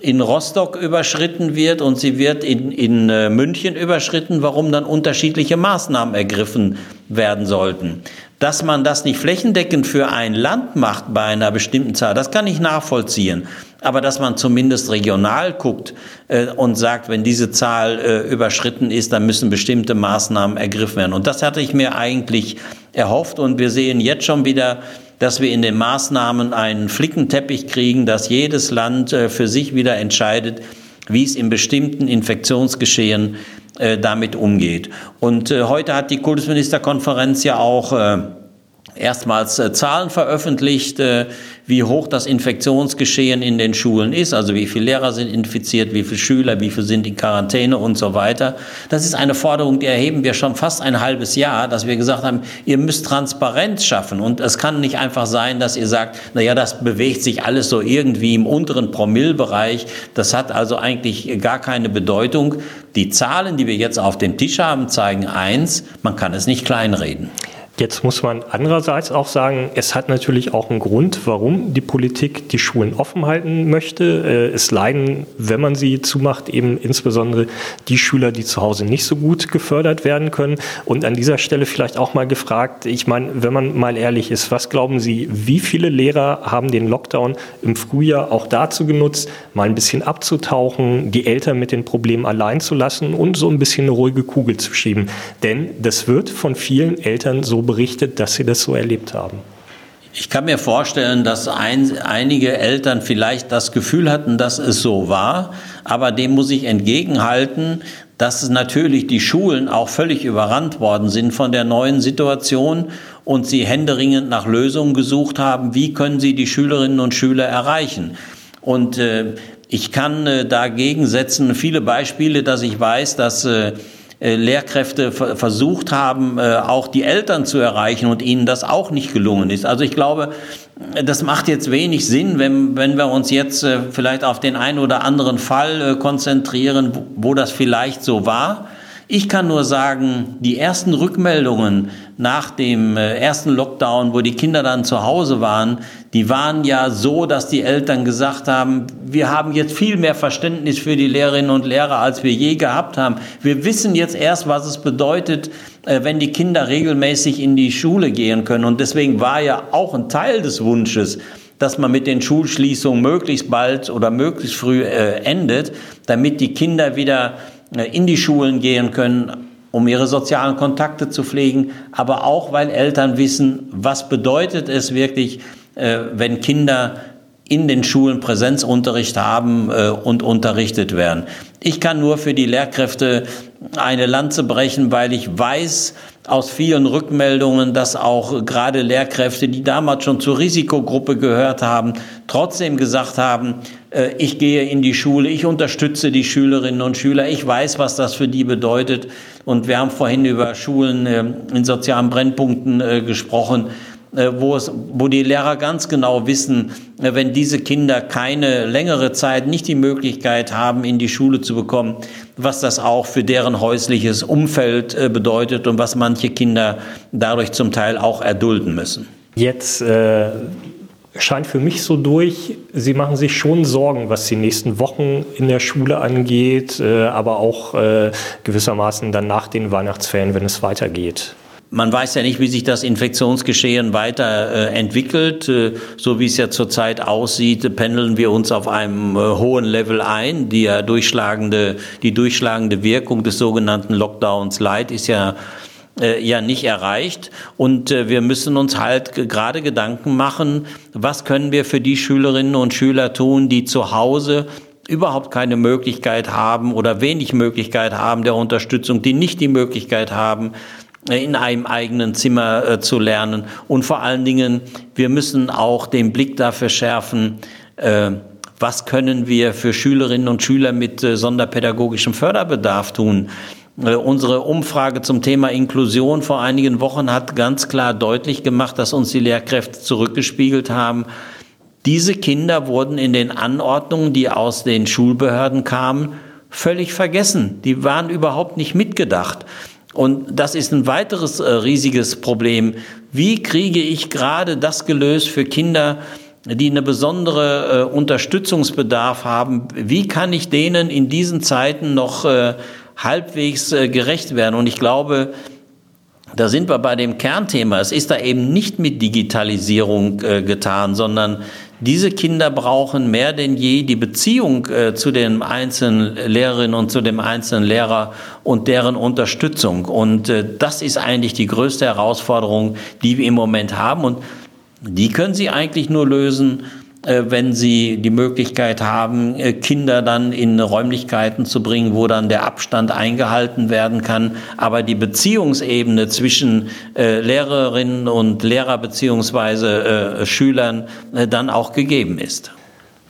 in Rostock überschritten wird und sie wird in, in äh, München überschritten, warum dann unterschiedliche Maßnahmen ergriffen werden sollten. Dass man das nicht flächendeckend für ein Land macht bei einer bestimmten Zahl, das kann ich nachvollziehen. Aber dass man zumindest regional guckt äh, und sagt, wenn diese Zahl äh, überschritten ist, dann müssen bestimmte Maßnahmen ergriffen werden. Und das hatte ich mir eigentlich erhofft. Und wir sehen jetzt schon wieder, dass wir in den Maßnahmen einen Flickenteppich kriegen, dass jedes Land äh, für sich wieder entscheidet, wie es in bestimmten Infektionsgeschehen äh, damit umgeht. Und äh, heute hat die Kultusministerkonferenz ja auch erstmals äh, Zahlen veröffentlicht, äh, wie hoch das Infektionsgeschehen in den Schulen ist, also wie viele Lehrer sind infiziert, wie viele Schüler, wie viele sind in Quarantäne und so weiter. Das ist eine Forderung, die erheben wir schon fast ein halbes Jahr, dass wir gesagt haben, ihr müsst Transparenz schaffen und es kann nicht einfach sein, dass ihr sagt, na ja, das bewegt sich alles so irgendwie im unteren Promillbereich. Das hat also eigentlich gar keine Bedeutung. Die Zahlen, die wir jetzt auf dem Tisch haben, zeigen eins, man kann es nicht kleinreden. Jetzt muss man andererseits auch sagen, es hat natürlich auch einen Grund, warum die Politik die Schulen offen halten möchte. Äh, es leiden, wenn man sie zumacht, eben insbesondere die Schüler, die zu Hause nicht so gut gefördert werden können. Und an dieser Stelle vielleicht auch mal gefragt, ich meine, wenn man mal ehrlich ist, was glauben Sie, wie viele Lehrer haben den Lockdown im Frühjahr auch dazu genutzt, mal ein bisschen abzutauchen, die Eltern mit den Problemen allein zu lassen und so ein bisschen eine ruhige Kugel zu schieben? Denn das wird von vielen Eltern so berichtet, dass sie das so erlebt haben. Ich kann mir vorstellen, dass ein, einige Eltern vielleicht das Gefühl hatten, dass es so war, aber dem muss ich entgegenhalten, dass natürlich die Schulen auch völlig überrannt worden sind von der neuen Situation und sie händeringend nach Lösungen gesucht haben, wie können sie die Schülerinnen und Schüler erreichen. Und äh, ich kann äh, dagegen setzen viele Beispiele, dass ich weiß, dass äh, Lehrkräfte versucht haben, äh, auch die Eltern zu erreichen und ihnen das auch nicht gelungen ist. Also ich glaube, das macht jetzt wenig Sinn, wenn, wenn wir uns jetzt äh, vielleicht auf den einen oder anderen Fall konzentrieren, wo das vielleicht so war. Ich kann nur sagen, die ersten Rückmeldungen nach dem äh, ersten Lockdown, wo die Kinder dann zu Hause waren, die waren ja so, dass die Eltern gesagt haben, wir haben jetzt viel mehr Verständnis für die Lehrerinnen und Lehrer, als wir je gehabt haben. Wir wissen jetzt erst, was es bedeutet, äh, wenn die Kinder regelmäßig in die Schule gehen können. Und deswegen war ja auch ein Teil des Wunsches, dass man mit den Schulschließungen möglichst bald oder möglichst früh äh, endet, damit die Kinder wieder äh, in die Schulen gehen können, um ihre sozialen Kontakte zu pflegen, aber auch, weil Eltern wissen, was bedeutet es wirklich, äh, wenn Kinder in den Schulen Präsenzunterricht haben äh, und unterrichtet werden. Ich kann nur für die Lehrkräfte eine Lanze brechen, weil ich weiß aus vielen Rückmeldungen, dass auch gerade Lehrkräfte, die damals schon zur Risikogruppe gehört haben, trotzdem gesagt haben, äh, ich gehe in die Schule, ich unterstütze die Schülerinnen und Schüler, ich weiß, was das für die bedeutet. Und wir haben vorhin über Schulen äh, in sozialen Brennpunkten äh, gesprochen. Äh, wo, es, wo die Lehrer ganz genau wissen, äh, wenn diese Kinder keine längere Zeit nicht die Möglichkeit haben, in die Schule zu bekommen, was das auch für deren häusliches Umfeld äh, bedeutet und was manche Kinder dadurch zum Teil auch erdulden müssen. Jetzt äh, scheint für mich so durch, Sie machen sich schon Sorgen, was die nächsten Wochen in der Schule angeht, äh, aber auch äh, gewissermaßen dann nach den Weihnachtsferien, wenn es weitergeht. Man weiß ja nicht, wie sich das Infektionsgeschehen weiter äh, entwickelt. Äh, so wie es ja zurzeit aussieht, pendeln wir uns auf einem äh, hohen Level ein. Die, ja durchschlagende, die durchschlagende Wirkung des sogenannten Lockdowns Light ist ja ja nicht erreicht. Und wir müssen uns halt gerade Gedanken machen, was können wir für die Schülerinnen und Schüler tun, die zu Hause überhaupt keine Möglichkeit haben oder wenig Möglichkeit haben der Unterstützung, die nicht die Möglichkeit haben, in einem eigenen Zimmer äh, zu lernen. Und vor allen Dingen, wir müssen auch den Blick dafür schärfen, äh, was können wir für Schülerinnen und Schüler mit äh, sonderpädagogischem Förderbedarf tun. Unsere Umfrage zum Thema Inklusion vor einigen Wochen hat ganz klar deutlich gemacht, dass uns die Lehrkräfte zurückgespiegelt haben, diese Kinder wurden in den Anordnungen, die aus den Schulbehörden kamen, völlig vergessen. Die waren überhaupt nicht mitgedacht. Und das ist ein weiteres äh, riesiges Problem. Wie kriege ich gerade das gelöst für Kinder, die eine besondere äh, Unterstützungsbedarf haben? Wie kann ich denen in diesen Zeiten noch äh, halbwegs äh, gerecht werden? Und ich glaube, da sind wir bei dem Kernthema. Es ist da eben nicht mit Digitalisierung äh, getan, sondern diese Kinder brauchen mehr denn je die Beziehung äh, zu den einzelnen Lehrerinnen und zu dem einzelnen Lehrer und deren Unterstützung. Und äh, das ist eigentlich die größte Herausforderung, die wir im Moment haben. Und die können Sie eigentlich nur lösen, wenn sie die Möglichkeit haben, äh, Kinder dann in Räumlichkeiten zu bringen, wo dann der Abstand eingehalten werden kann, aber die Beziehungsebene zwischen äh, Lehrerinnen und Lehrer beziehungsweise Schülern dann auch gegeben ist.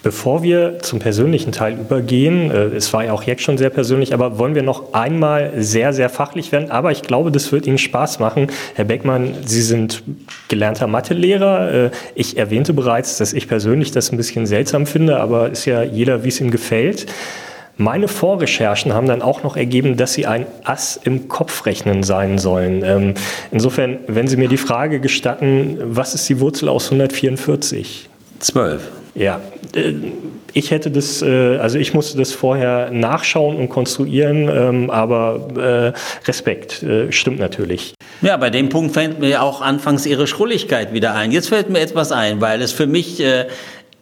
Bevor wir zum persönlichen Teil übergehen, äh, es war ja auch jetzt schon sehr persönlich, aber wollen wir noch einmal sehr, sehr fachlich werden. Aber ich glaube, das wird Ihnen Spaß machen. Herr Beckmann, Sie sind gelernter Mathelehrer. Äh, ich erwähnte bereits, dass ich persönlich das ein bisschen seltsam finde, aber ist ja jeder, wie es ihm gefällt. Meine Vorrecherchen haben dann auch noch ergeben, dass Sie ein Ass im Kopfrechnen sein sollen. Ähm, insofern, wenn Sie mir die Frage gestatten, was ist die Wurzel aus 144? Zwölf. Ja, äh, ich hätte das, äh, also ich musste das vorher nachschauen und konstruieren, ähm, aber äh, Respekt, stimmt natürlich. Ja, bei dem Punkt fällt mir auch anfangs Ihre Schrulligkeit wieder ein. Jetzt fällt mir etwas ein, weil es für mich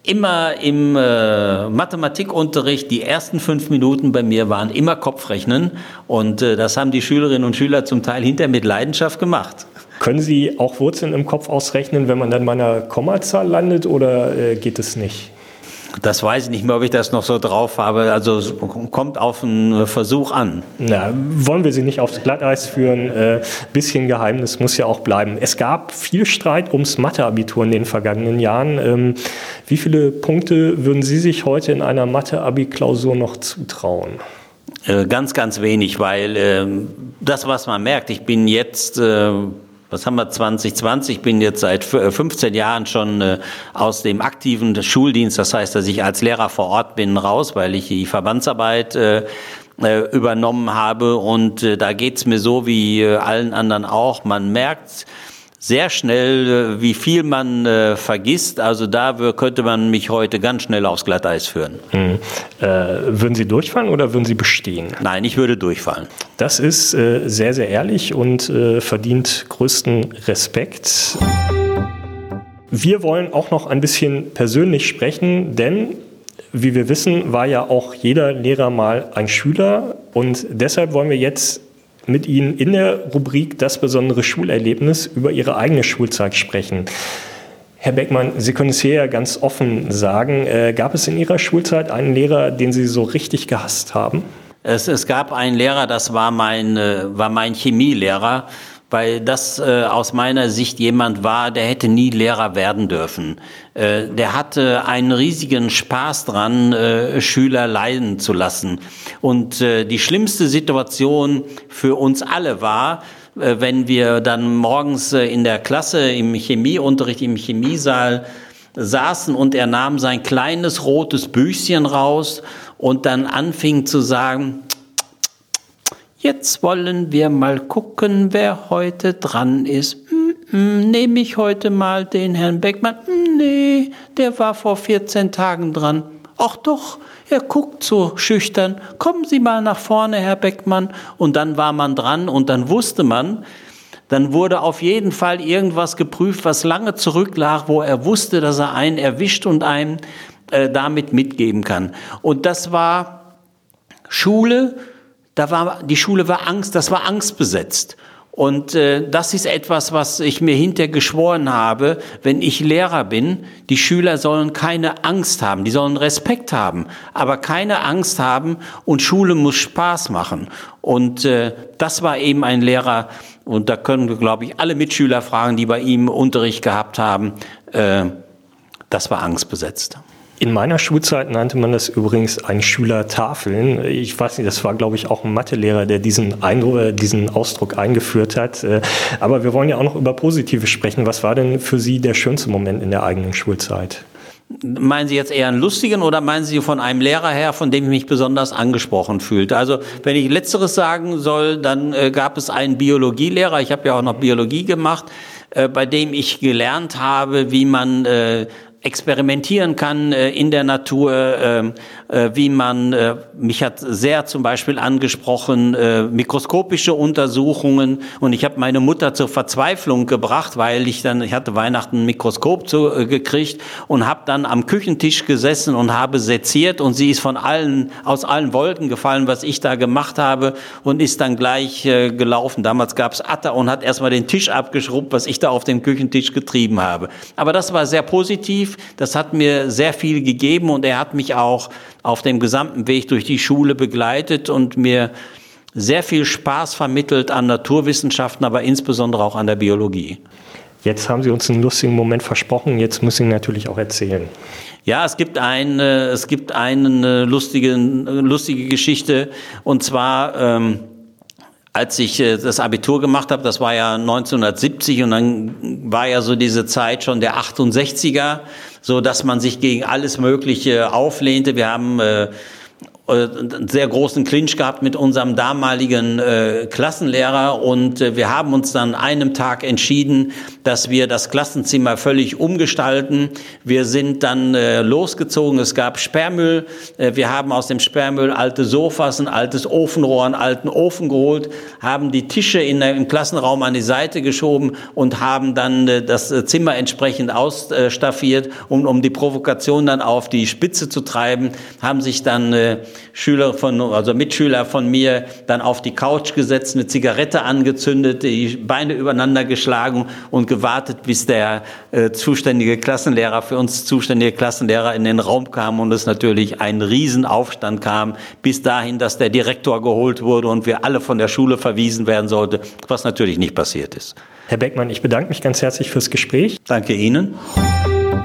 immer im Mathematikunterricht die ersten fünf Minuten bei mir waren immer Kopfrechnen und das haben die Schülerinnen und Schüler zum Teil hinter mit Leidenschaft gemacht. Können Sie auch Wurzeln im Kopf ausrechnen, wenn man dann bei einer Kommazahl landet oder äh, geht es nicht? Das weiß ich nicht mehr, ob ich das noch so drauf habe. Also kommt auf einen Versuch an. Na, wollen wir Sie nicht aufs Glatteis führen? Äh, bisschen Geheimnis muss ja auch bleiben. Es gab viel Streit ums Matheabitur in den vergangenen Jahren. Ähm, wie viele Punkte würden Sie sich heute in einer Mathe-Abi-Klausur noch zutrauen? Äh, ganz, ganz wenig, weil äh, das, was man merkt, ich bin jetzt äh, was haben wir 2020? Ich bin jetzt seit 15 äh, Jahren schon äh, aus dem aktiven Schuldienst, das heißt, dass ich als Lehrer vor Ort bin, raus, weil ich die Verbandsarbeit äh, übernommen habe. Und da geht's mir so wie allen anderen auch. Man merkt, sehr schnell, wie viel man äh, vergisst. Also da könnte man mich heute ganz schnell aufs Glatteis führen. Mhm. Äh, würden Sie durchfallen oder würden Sie bestehen? Nein, ich würde durchfallen. Das ist äh, sehr, sehr ehrlich und äh, verdient größten Respekt. Wir wollen auch noch ein bisschen persönlich sprechen, denn wie wir wissen, war ja auch jeder Lehrer mal ein Schüler und deshalb wollen wir jetzt mit Ihnen in der Rubrik Das besondere Schulerlebnis über Ihre eigene Schulzeit sprechen. Herr Beckmann, Sie können es hier ja ganz offen sagen. Äh, gab es in Ihrer Schulzeit einen Lehrer, den Sie so richtig gehasst haben? Es, es gab einen Lehrer, das war mein, äh, war mein Chemielehrer weil das äh, aus meiner Sicht jemand war, der hätte nie Lehrer werden dürfen. Äh, der hatte einen riesigen Spaß dran, äh, Schüler leiden zu lassen. Und äh, die schlimmste Situation für uns alle war, äh, wenn wir dann morgens äh, in der Klasse im Chemieunterricht, im Chemiesaal saßen und er nahm sein kleines rotes Büchchen raus und dann anfing zu sagen, Jetzt wollen wir mal gucken, wer heute dran ist. Hm, hm, Nehme ich heute mal den Herrn Beckmann? Hm, nee, der war vor 14 Tagen dran. Ach doch, er guckt so schüchtern. Kommen Sie mal nach vorne, Herr Beckmann. Und dann war man dran und dann wusste man, dann wurde auf jeden Fall irgendwas geprüft, was lange zurücklag, wo er wusste, dass er einen erwischt und einem äh, damit mitgeben kann. Und das war Schule, da war, die Schule war Angst, das war angstbesetzt. Und äh, das ist etwas, was ich mir hinterher geschworen habe, wenn ich Lehrer bin. Die Schüler sollen keine Angst haben, die sollen Respekt haben, aber keine Angst haben und Schule muss Spaß machen. Und äh, das war eben ein Lehrer, und da können wir, glaube ich, alle Mitschüler fragen, die bei ihm Unterricht gehabt haben. Äh, das war angstbesetzt. In meiner Schulzeit nannte man das übrigens ein Schülertafeln. Ich weiß nicht, das war, glaube ich, auch ein Mathelehrer, der diesen, Eindruck, äh, diesen Ausdruck eingeführt hat. Äh, aber wir wollen ja auch noch über Positive sprechen. Was war denn für Sie der schönste Moment in der eigenen Schulzeit? Meinen Sie jetzt eher einen lustigen oder meinen Sie von einem Lehrer her, von dem ich mich besonders angesprochen fühlte? Also wenn ich letzteres sagen soll, dann äh, gab es einen Biologielehrer, ich habe ja auch noch Biologie gemacht, bei dem ich gelernt habe, wie man äh, experimentieren kann äh, in der Natur, äh, äh, wie man, äh, mich hat sehr zum Beispiel angesprochen, mikroskopische Untersuchungen und ich habe meine Mutter zur Verzweiflung gebracht, weil ich dann, ich hatte Weihnachten ein Mikroskop zu, gekriegt und habe dann am Küchentisch gesessen und habe seziert und sie ist von allen, aus allen Wolken gefallen, was ich da gemacht habe und ist dann gleich gelaufen. Damals gab's Atta und hat erstmal den Tisch abgeschrubbt, was ich da auf dem Küchentisch getrieben habe. Aber das war sehr positiv das hat mir sehr viel gegeben und er hat mich auch auf dem gesamten Weg durch die Schule begleitet und mir sehr viel Spaß vermittelt an Naturwissenschaften, aber insbesondere auch an der Biologie. Jetzt haben Sie uns einen lustigen Moment versprochen, jetzt müssen Sie natürlich auch erzählen. Ja, es gibt eine, es gibt eine lustige, lustige Geschichte und zwar, ähm, als ich äh, das Abitur gemacht habe, das war ja 1970 und dann war ja so diese Zeit schon der 68er, so dass man sich gegen alles Mögliche auflehnte. Wir haben äh, einen sehr großen Clinch gehabt mit unserem damaligen äh, Klassenlehrer. Und äh, wir haben uns dann einem Tag entschieden, dass wir das Klassenzimmer völlig umgestalten. Wir sind dann äh, losgezogen, es gab Sperrmüll, äh, wir haben aus dem Sperrmüll alte Sofas, ein altes Ofenrohr, einen alten Ofen geholt, haben die Tische in im Klassenraum an die Seite geschoben und haben dann äh, das Zimmer entsprechend ausstaffiert, um, um die Provokation dann auf die Spitze zu treiben, haben sich dann äh, Schüler von, also Mitschüler von mir dann auf die Couch gesetzt, eine Zigarette angezündet, die Beine übereinander geschlagen und gewartet, bis der äh, zuständige Klassenlehrer, für uns zuständige Klassenlehrer in den Raum kam und es natürlich ein Riesenaufstand kam, bis dahin, dass der Direktor geholt wurde und wir alle von der Schule verwiesen werden sollte, was natürlich nicht passiert ist. Herr Beckmann, ich bedanke mich ganz herzlich fürs Gespräch. Danke Ihnen.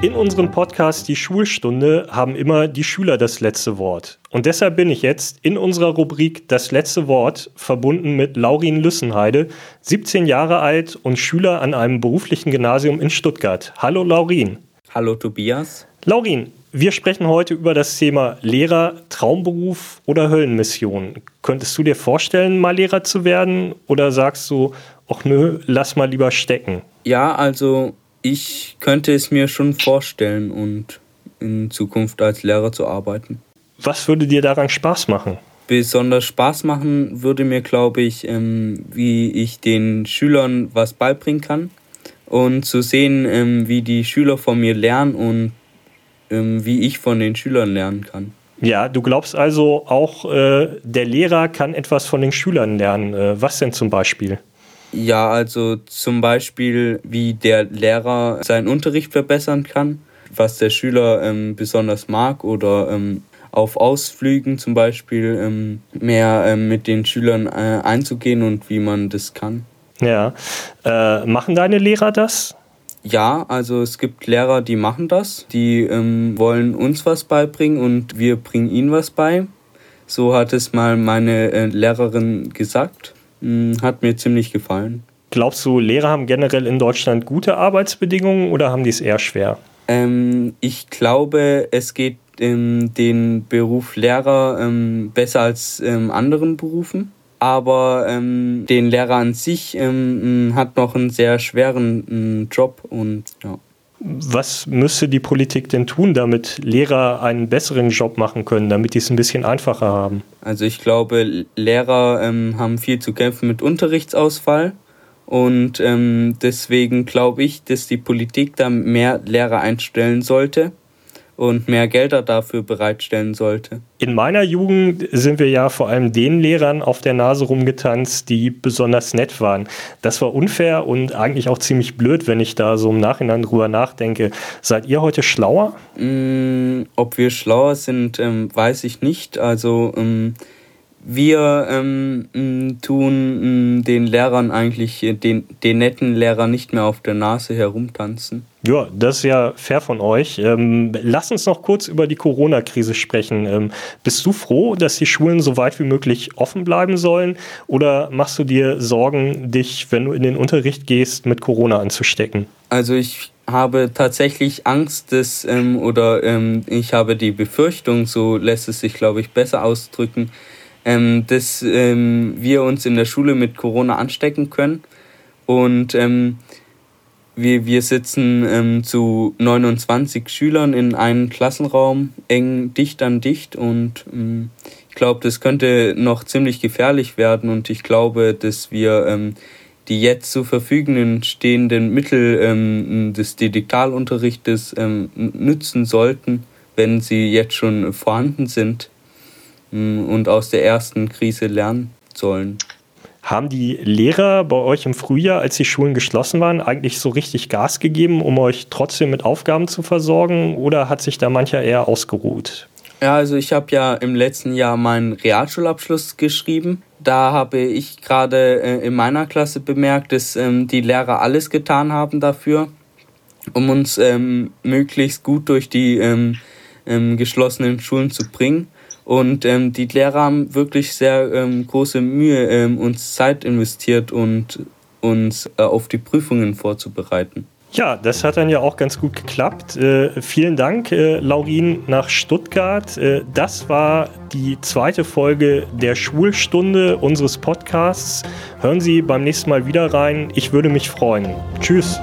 In unserem Podcast Die Schulstunde haben immer die Schüler das letzte Wort. Und deshalb bin ich jetzt in unserer Rubrik Das letzte Wort verbunden mit Laurin Lüssenheide, 17 Jahre alt und Schüler an einem beruflichen Gymnasium in Stuttgart. Hallo Laurin. Hallo Tobias. Laurin, wir sprechen heute über das Thema Lehrer, Traumberuf oder Höllenmission. Könntest du dir vorstellen, mal Lehrer zu werden oder sagst du, ach nö, lass mal lieber stecken? Ja, also ich könnte es mir schon vorstellen und in Zukunft als Lehrer zu arbeiten. Was würde dir daran Spaß machen? Besonders Spaß machen würde mir, glaube ich, ähm, wie ich den Schülern was beibringen kann und zu sehen, ähm, wie die Schüler von mir lernen und ähm, wie ich von den Schülern lernen kann. Ja, du glaubst also auch, äh, der Lehrer kann etwas von den Schülern lernen. Äh, was denn zum Beispiel? Ja, also zum Beispiel, wie der Lehrer seinen Unterricht verbessern kann, was der Schüler ähm, besonders mag oder ähm, auf Ausflügen zum Beispiel ähm, mehr ähm, mit den Schülern äh, einzugehen und wie man das kann. Ja, äh, machen deine Lehrer das? Ja, also es gibt Lehrer, die machen das. Die ähm, wollen uns was beibringen und wir bringen ihnen was bei. So hat es mal meine äh, Lehrerin gesagt. Hm, hat mir ziemlich gefallen. Glaubst du, Lehrer haben generell in Deutschland gute Arbeitsbedingungen oder haben die es eher schwer? Ähm, ich glaube, es geht ähm, den Beruf Lehrer ähm, besser als ähm, anderen Berufen. Aber ähm, den Lehrer an sich ähm, hat noch einen sehr schweren Job und ja. Was müsste die Politik denn tun, damit Lehrer einen besseren Job machen können, damit die es ein bisschen einfacher haben? Also ich glaube, Lehrer ähm, haben viel zu kämpfen mit Unterrichtsausfall Und ähm, deswegen glaube ich, dass die Politik da mehr Lehrer einstellen sollte und mehr Gelder dafür bereitstellen sollte. In meiner Jugend sind wir ja vor allem den Lehrern auf der Nase rumgetanzt, die besonders nett waren. Das war unfair und eigentlich auch ziemlich blöd, wenn ich da so im Nachhinein drüber nachdenke. Seid ihr heute schlauer? Mm, ob wir schlauer sind, ähm, weiß ich nicht. Also ähm, wir ähm, tun den Lehrern eigentlich, äh, den, den netten Lehrern nicht mehr auf der Nase herumtanzen. Ja, das ist ja fair von euch. Ähm, lass uns noch kurz über die Corona-Krise sprechen. Ähm, bist du froh, dass die Schulen so weit wie möglich offen bleiben sollen? Oder machst du dir Sorgen, dich, wenn du in den Unterricht gehst, mit Corona anzustecken? Also ich habe tatsächlich Angst, dass, ähm, oder ähm, ich habe die Befürchtung, so lässt es sich, glaube ich, besser ausdrücken, ähm, dass ähm, wir uns in der Schule mit Corona anstecken können. Und ähm, wir, wir sitzen ähm, zu 29 Schülern in einem Klassenraum, eng dicht an dicht. Und ähm, ich glaube, das könnte noch ziemlich gefährlich werden. Und ich glaube, dass wir ähm, die jetzt zur Verfügung stehenden Mittel des Digitalunterrichtes nützen sollten, wenn sie jetzt schon vorhanden sind und aus der ersten Krise lernen sollen. Haben die Lehrer bei euch im Frühjahr, als die Schulen geschlossen waren, eigentlich so richtig Gas gegeben, um euch trotzdem mit Aufgaben zu versorgen? Oder hat sich da mancher eher ausgeruht? Ja, also ich habe ja im letzten Jahr meinen Realschulabschluss geschrieben. Da habe ich gerade äh, in meiner Klasse bemerkt, dass ähm, die Lehrer alles getan haben dafür, um uns ähm, möglichst gut durch die ähm geschlossenen Schulen zu bringen. Und ähm, die Lehrer haben wirklich sehr ähm, große Mühe, ähm, uns Zeit investiert und uns äh, auf die Prüfungen vorzubereiten. Ja, das hat dann ja auch ganz gut geklappt. Äh, vielen Dank, äh, Laurin, nach Stuttgart. Äh, das war die zweite Folge der Schulstunde unseres Podcasts. Hören Sie beim nächsten Mal wieder rein. Ich würde mich freuen. Tschüss.